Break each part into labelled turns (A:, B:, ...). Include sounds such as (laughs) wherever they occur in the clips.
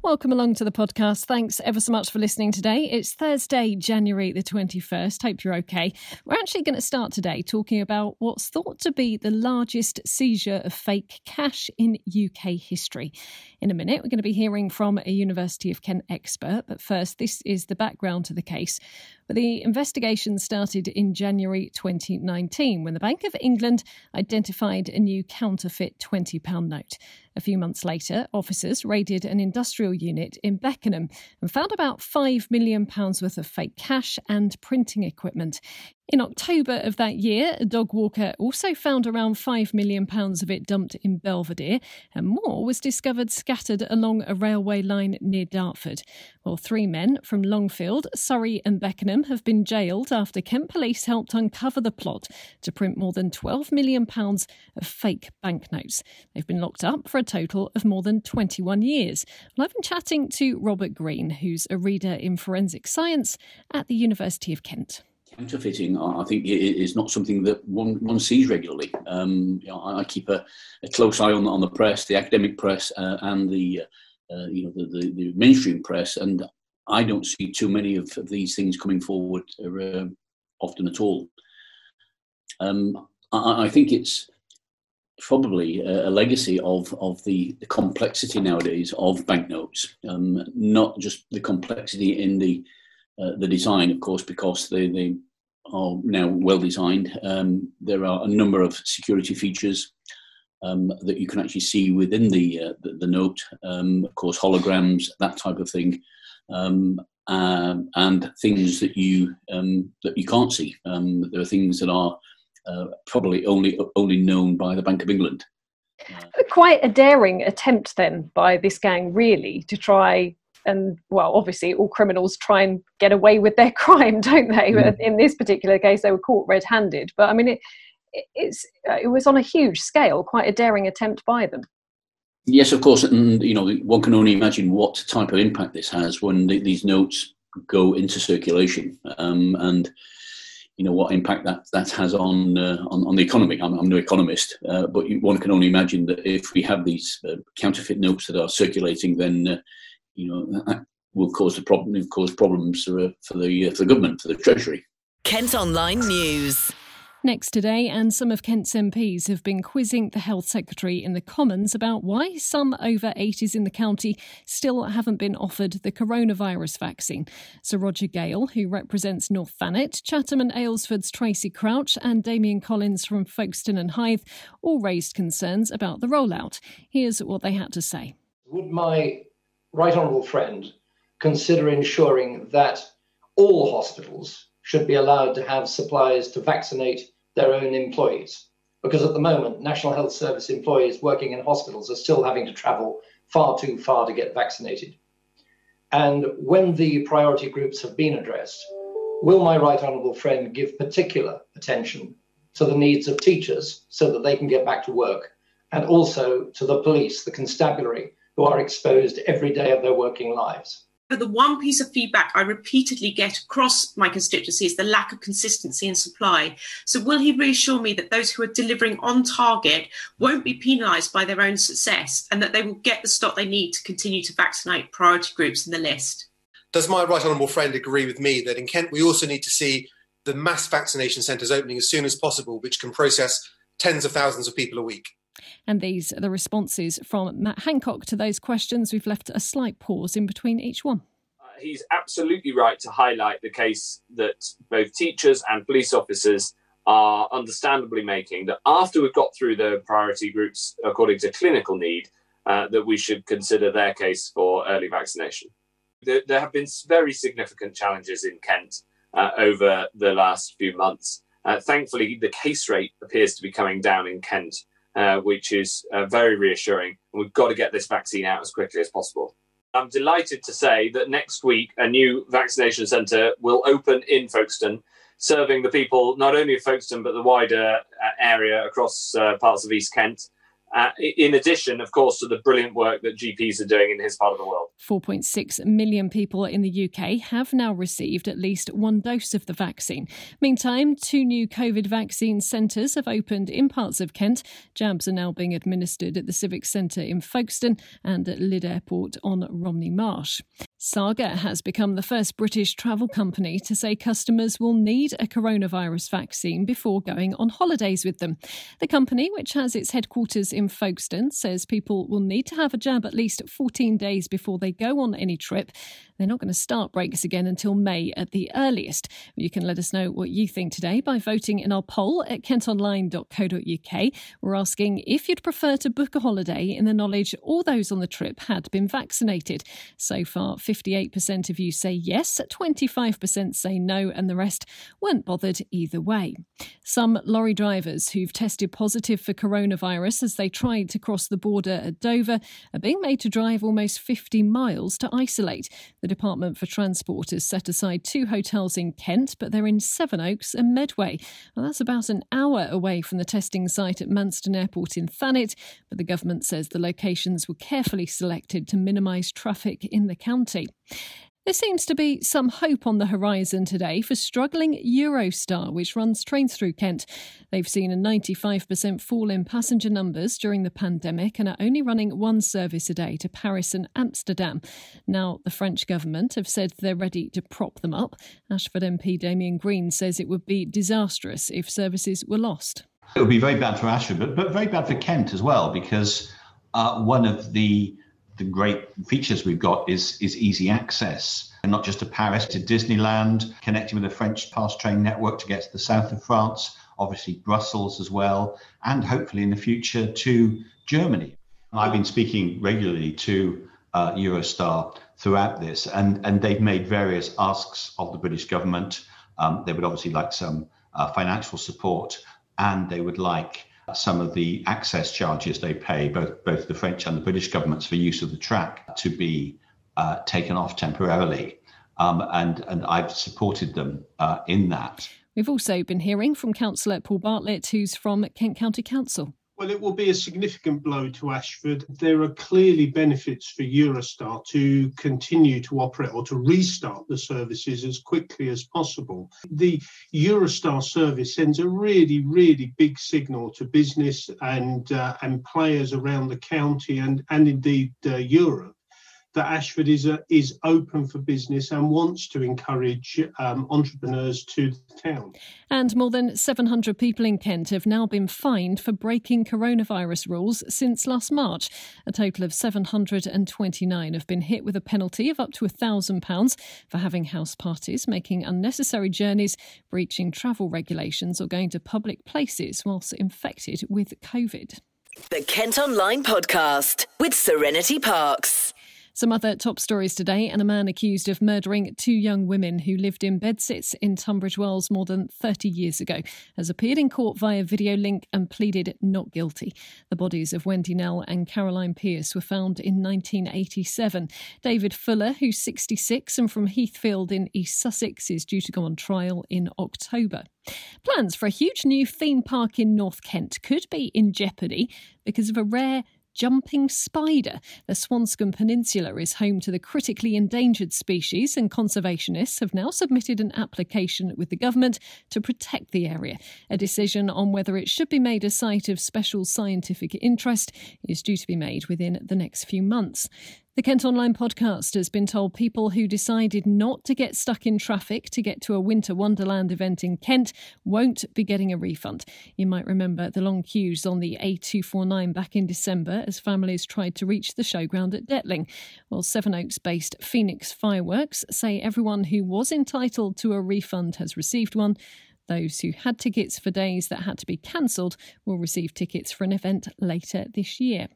A: Welcome along to the podcast. Thanks ever so much for listening today. It's Thursday, January the 21st. Hope you're okay. We're actually going to start today talking about what's thought to be the largest seizure of fake cash in UK history. In a minute, we're going to be hearing from a University of Kent expert, but first, this is the background to the case. But the investigation started in January 2019 when the Bank of England identified a new counterfeit £20 note. A few months later, officers raided an industrial unit in Beckenham and found about £5 million worth of fake cash and printing equipment. In October of that year, a dog walker also found around £5 million of it dumped in Belvedere, and more was discovered scattered along a railway line near Dartford. Well, three men from Longfield, Surrey, and Beckenham have been jailed after Kent police helped uncover the plot to print more than £12 million of fake banknotes. They've been locked up for a total of more than 21 years. And I've been chatting to Robert Green, who's a reader in forensic science at the University of Kent
B: counterfeiting, I think, is not something that one, one sees regularly. Um, you know, I keep a, a, close eye on, on the press, the academic press, uh, and the uh, you know the, the, the, mainstream press, and I don't see too many of, of these things coming forward uh, often at all. Um, I, I, think it's probably a, a, legacy of of the, the complexity nowadays of banknotes, um, not just the complexity in the uh, the design, of course, because they, they are now well designed. Um, there are a number of security features um, that you can actually see within the uh, the, the, note. Um, of course, holograms, that type of thing, uh, and things that you um, that you can't see. There are things that are uh, probably only only known by the Bank of England.
A: Quite a daring attempt, then, by this gang, really, to try and well obviously all criminals try and get away with their (laughs) crime don't they mm. in this particular case they were caught red-handed but i mean it it's uh, it was on a huge scale quite a daring attempt by them
B: yes of course and you know one can only imagine what type of impact this has when the, these notes go into circulation um, and you know what impact that that has on uh, on, on the economy. I'm, I'm no economist, uh, but one can only imagine that if we have these uh, counterfeit notes that are circulating, then uh, you know, that (laughs) will cause the problem, will cause problems for, for the uh, for the government, for the treasury.
C: Kent Online News.
A: Next today, and some of Kent's MPs have been quizzing the Health Secretary in the Commons about why some over 80s in the county still haven't been offered the coronavirus vaccine. Sir Roger Gale, who represents North Thanet, Chatham and Aylesford's Tracy Crouch, and Damian Collins from Folkestone and Hythe all raised concerns about the rollout. Here's what they had to say.
D: Would my right honourable friend consider ensuring that all hospitals should be allowed to have supplies to vaccinate their own employees? Because at the moment, National Health Service employees working in hospitals are still having to travel far too far to get vaccinated. And when the priority groups have been addressed, will my right honourable friend give particular attention to the needs of teachers so that they can get back to work, and also to the police, the constabulary, who are exposed every day of their working lives.
E: But the one piece of feedback I repeatedly get across my constituency is the lack of consistency in supply. So, will he reassure me that those who are delivering on target won't be penalised by their own success and that they will get the stock they need to continue to vaccinate priority groups in the list?
F: Does my right honourable friend agree with me that in Kent we also need to see the mass vaccination centres opening as soon as possible, which can process tens of thousands of people a week?
A: And these are the responses from Matt Hancock to those questions. We've left a slight pause in between each one.
G: Uh, he's absolutely right to highlight the case that both teachers and police officers are understandably making that after we've got through the priority groups according to clinical need, uh, that we should consider their case for early vaccination. There, there have been very significant challenges in Kent uh, over the last few months. Uh, thankfully, the case rate appears to be coming down in Kent uh, which is uh, very reassuring. And we've got to get this vaccine out as quickly as possible. I'm delighted to say that next week a new vaccination centre will open in Folkestone, serving the people not only of Folkestone but the wider uh, area across uh, parts of East Kent. Uh, in addition, of course, to the brilliant work that GPs are doing in his part of the world.
A: 4.6 million people in the UK have now received at least one dose of the vaccine. Meantime, two new COVID vaccine centres have opened in parts of Kent. Jabs are now being administered at the Civic Centre in Folkestone and at Lydd Airport on Romney Marsh. Saga has become the first British travel company to say customers will need a coronavirus vaccine before going on holidays with them. The company, which has its headquarters in Folkestone, says people will need to have a jab at least 14 days before they go on any trip. They're not going to start breaks again until May at the earliest. You can let us know what you think today by voting in our poll at kentonline.co.uk. We're asking if you'd prefer to book a holiday in the knowledge all those on the trip had been vaccinated. So far, 58% of you say yes, 25% say no, and the rest weren't bothered either way. Some lorry drivers who've tested positive for coronavirus as they tried to cross the border at Dover are being made to drive almost 50 miles to isolate. The Department for Transport has set aside two hotels in Kent, but they're in Sevenoaks and Medway. Well, that's about an hour away from the testing site at Manston Airport in Thanet, but the government says the locations were carefully selected to minimise traffic in the county. There seems to be some hope on the horizon today for struggling Eurostar, which runs trains through Kent. They've seen a 95% fall in passenger numbers during the pandemic and are only running one service a day to Paris and Amsterdam. Now, the French government have said they're ready to prop them up. Ashford MP Damian Green says it would be disastrous if services were lost.
H: It would be very bad for Ashford, but, but very bad for Kent as well, because uh, one of the the great features we've got is is easy access, and not just to Paris, to Disneyland, connecting with the French fast train network to get to the south of France, obviously Brussels as well, and hopefully in the future to Germany. I've been speaking regularly to uh, Eurostar throughout this, and, and they've made various asks of the British government. Um, they would obviously like some uh, financial support, and they would like some of the access charges they pay, both both the French and the British governments for use of the track, to be uh, taken off temporarily. Um, and and I've supported them uh, in that.
A: We've also been hearing from Councillor Paul Bartlett, who's from Kent County Council.
I: Well, it will be a significant blow to Ashford. There are clearly benefits for Eurostar to continue to operate or to restart the services as quickly as possible. The Eurostar service sends a really, really big signal to business and uh, and players around the county and and indeed uh, Europe that Ashford is a, is open for business and wants to encourage um, entrepreneurs to the town.
A: And more than 700 people in Kent have now been fined for breaking coronavirus rules since last March. A total of 729 have been hit with a penalty of up to £1,000 for having house parties, making unnecessary journeys, breaching travel regulations, or going to public places whilst infected with COVID.
C: The Kent Online Podcast with Serenity Parks.
A: Some other top stories today and a man accused of murdering two young women who lived in bedsits in Tunbridge Wells more than 30 years ago has appeared in court via video link and pleaded not guilty. The bodies of Wendy Knell and Caroline Pierce were found in 1987. David Fuller, who's 66 and from Heathfield in East Sussex, is due to go on trial in October. Plans for a huge new theme park in North Kent could be in jeopardy because of a rare jumping spider. The Swanscombe Peninsula is home to the critically endangered species, and conservationists have now submitted an application with the government to protect the area. A decision on whether it should be made a site of special scientific interest is due to be made within the next few months. The Kent Online podcast has been told people who decided not to get stuck in traffic to get to a Winter Wonderland event in Kent won't be getting a refund. You might remember the long queues on the A249 back in December as families tried to reach the showground at Detling. Well, Sevenoaks based Phoenix Fireworks say everyone who was entitled to a refund has received one. Those who had tickets for days that had to be cancelled will receive tickets for an event later this year.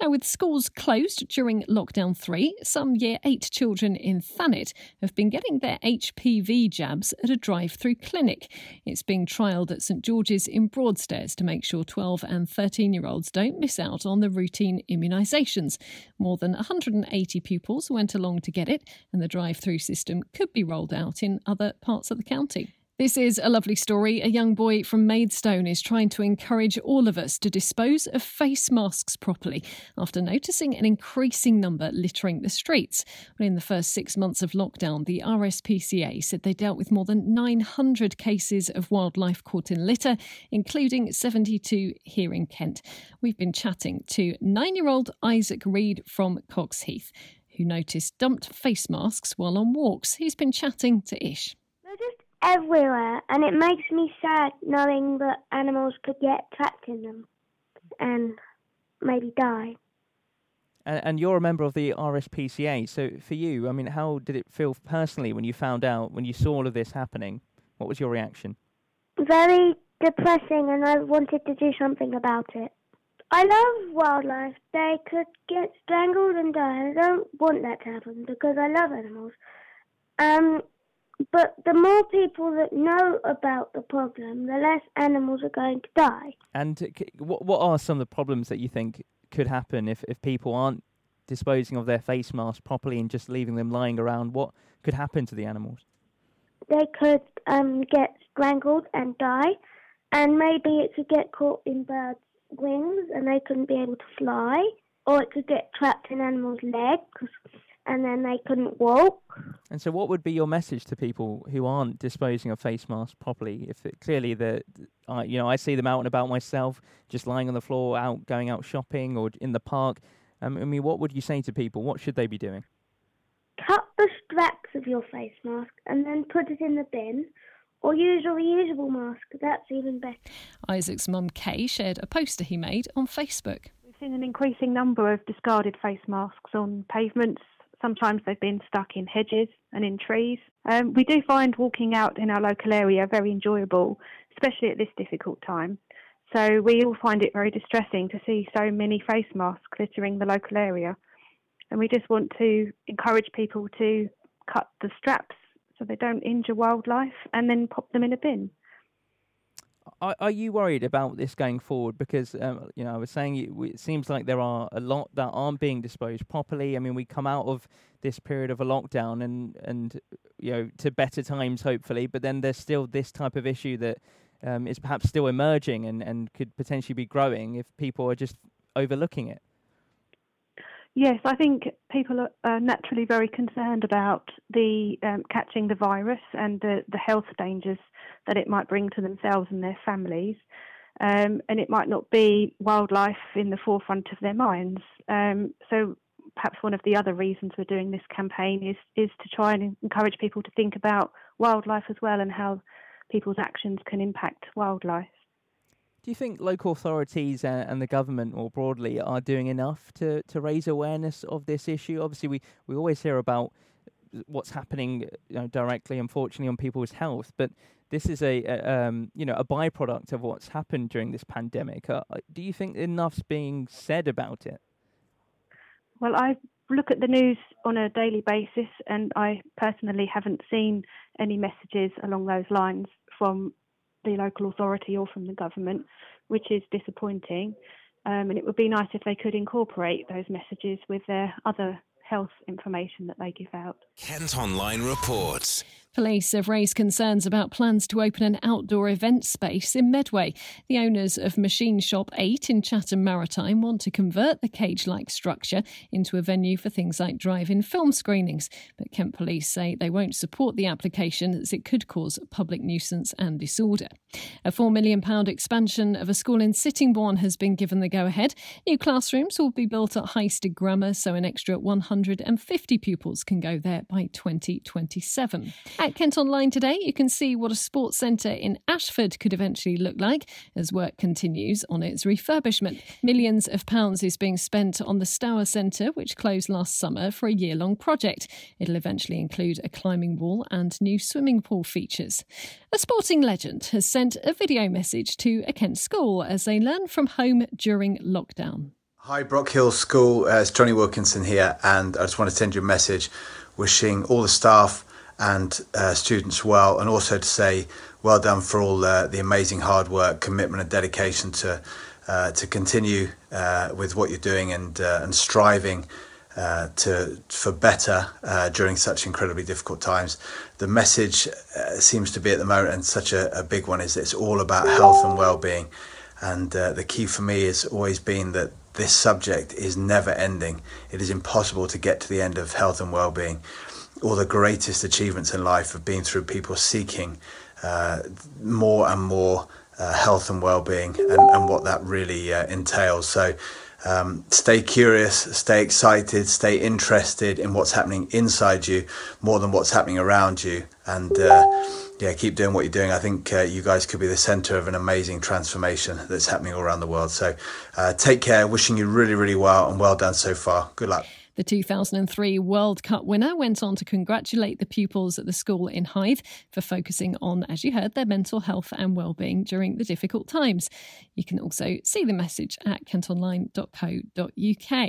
A: Now, with schools closed during lockdown three, some year eight children in Thanet have been getting their HPV jabs at a drive through clinic. It's being trialled at St George's in Broadstairs to make sure 12 and 13 year olds don't miss out on the routine immunisations. More than 180 pupils went along to get it, and the drive through system could be rolled out in other parts of the county. This is a lovely story. A young boy from Maidstone is trying to encourage all of us to dispose of face masks properly after noticing an increasing number littering the streets. In the first six months of lockdown, the RSPCA said they dealt with more than 900 cases of wildlife caught in litter, including 72 here in Kent. We've been chatting to nine year old Isaac Reed from Coxheath, who noticed dumped face masks while on walks. He's been chatting to Ish
J: everywhere, and it makes me sad knowing that animals could get trapped in them and maybe die.
K: And, and, you're a member of the RSPCA, so for you, I mean, how did it feel personally when you found out, when you saw all of this happening? What was your reaction?
J: Very depressing, and I wanted to do something about it. I love wildlife. They could get strangled and die. I don't want that to happen because I love animals. Um, but the more people that know about the problem, the less animals are going to die.
K: And what what are some of the problems that you think could happen if, if people aren't disposing of their face masks properly and just leaving them lying around? What could happen to the animals?
J: They could um, get strangled and die, and maybe it could get caught in birds' wings and they couldn't be able to fly, or it could get trapped in animals' legs and then they couldn't walk.
K: And so, what would be your message to people who aren't disposing of face masks properly? If it, clearly the, uh, you know, I see them out and about myself, just lying on the floor, out going out shopping or in the park. Um, I mean, what would you say to people? What should they be doing?
J: Cut the straps of your face mask and then put it in the bin. Or use a reusable mask. That's even better.
A: Isaac's mum, Kay, shared a poster he made on Facebook.
L: We've seen an increasing number of discarded face masks on pavements, Sometimes they've been stuck in hedges and in trees. Um, we do find walking out in our local area very enjoyable, especially at this difficult time. So we all find it very distressing to see so many face masks littering the local area. And we just want to encourage people to cut the straps so they don't injure wildlife and then pop them in a bin.
K: Are, are you worried about this going forward? Because um, you know, I was saying it, it, seems like there are a lot that aren't being disposed properly. I mean, we come out of this period of a lockdown and and you know to better times hopefully, but then there's still this type of issue that um, is perhaps still emerging and, and could potentially be growing if people are just overlooking it.
L: Yes, I think people are naturally very concerned about the um, catching the virus and the, the health dangers that it might bring to themselves and their families. Um, and it might not be wildlife in the forefront of their minds. Um, so perhaps one of the other reasons we're doing this campaign is is to try and encourage people to think about wildlife as well and how people's actions can impact wildlife.
K: Do you think local authorities and the government more broadly are doing enough to, to raise awareness of this issue? Obviously, we, we always hear about what's happening you know, directly, unfortunately, on people's health, but this is a, a um, you know a byproduct of what's happened during this pandemic. Uh, do you think enough's being said about it?
L: Well, I look at the news on a daily basis, and I personally haven't seen any messages along those lines from the local authority or from the government, which is disappointing. Um, and it would be nice if they could incorporate those messages with their other health information that they give out.
M: Kent Online reports.
A: Police have raised concerns about plans to open an outdoor event space in Medway. The owners of Machine Shop 8 in Chatham Maritime want to convert the cage like structure into a venue for things like drive in film screenings. But Kent Police say they won't support the application as it could cause public nuisance and disorder. A £4 million expansion of a school in Sittingbourne has been given the go ahead. New classrooms will be built at Highstead Grammar, so an extra 150 pupils can go there by 2027. At Kent Online today, you can see what a sports centre in Ashford could eventually look like as work continues on its refurbishment. Millions of pounds is being spent on the Stour Centre, which closed last summer for a year long project. It'll eventually include a climbing wall and new swimming pool features. A sporting legend has sent a video message to a Kent school as they learn from home during lockdown.
N: Hi, Brockhill School. Uh, it's Jonny Wilkinson here, and I just want to send you a message wishing all the staff and uh, students well, and also to say well done for all uh, the amazing hard work, commitment, and dedication to uh, to continue uh, with what you're doing and uh, and striving uh, to for better during such incredibly difficult times. The message seems to be at the moment, and such a, a, big one, is that it's all about health and well-being. And the key for me has always been that this subject is never ending. It is impossible to get to the end of health and well-being. All the greatest achievements in life have been through people seeking uh, more and more uh, health and well-being and, and what that really entails. So um, stay curious, stay excited, stay interested in what's happening inside you more than what's happening around you. And uh, yeah, keep doing what you're doing. I think uh, you guys could be the center of an amazing transformation that's happening all around the world. So uh, take care, wishing you really, really well and well done so far. Good luck.
A: The 2003 World Cup winner went on to congratulate the pupils at the school in Hythe for focusing on, as you heard, their mental health and well-being during the difficult times. You can also see the message at kentonline.co.uk.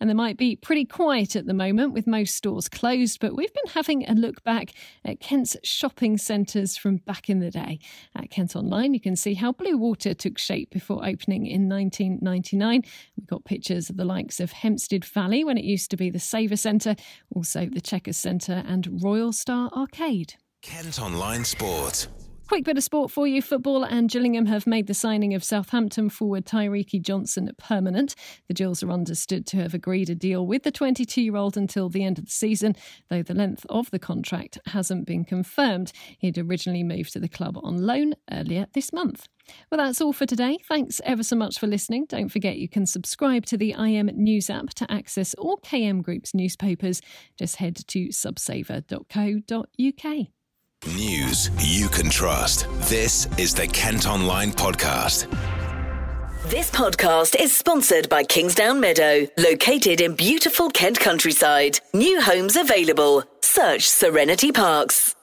A: And there might be pretty quiet at the moment with most stores closed, but we've been having a look back at Kent's shopping centres from back in the day. At Kent Online, you can see how Bluewater took shape before opening in 1999. We've got pictures of the likes of Hempstead Valley when it used used to be the Savacentre, also the Chequers Centre and Royal Star Arcade.
M: Kent Online Sport.
A: Quick bit of sport for you. Football and Gillingham have made the signing of Southampton forward Tyreke Johnson permanent. The Gills are understood to have agreed a deal with the 22 year old until the end of the season, though the length of the contract hasn't been confirmed. He'd originally moved to the club on loan earlier this month. Well, that's all for today. Thanks ever so much for listening. Don't forget you can subscribe to the IM News app to access all KM Group's newspapers. Just head to subsaver.co.uk.
M: News you can trust. This is the Kent Online Podcast.
C: This podcast is sponsored by Kingsdown Meadow, located in beautiful Kent countryside. New homes available. Search Serenity Parks.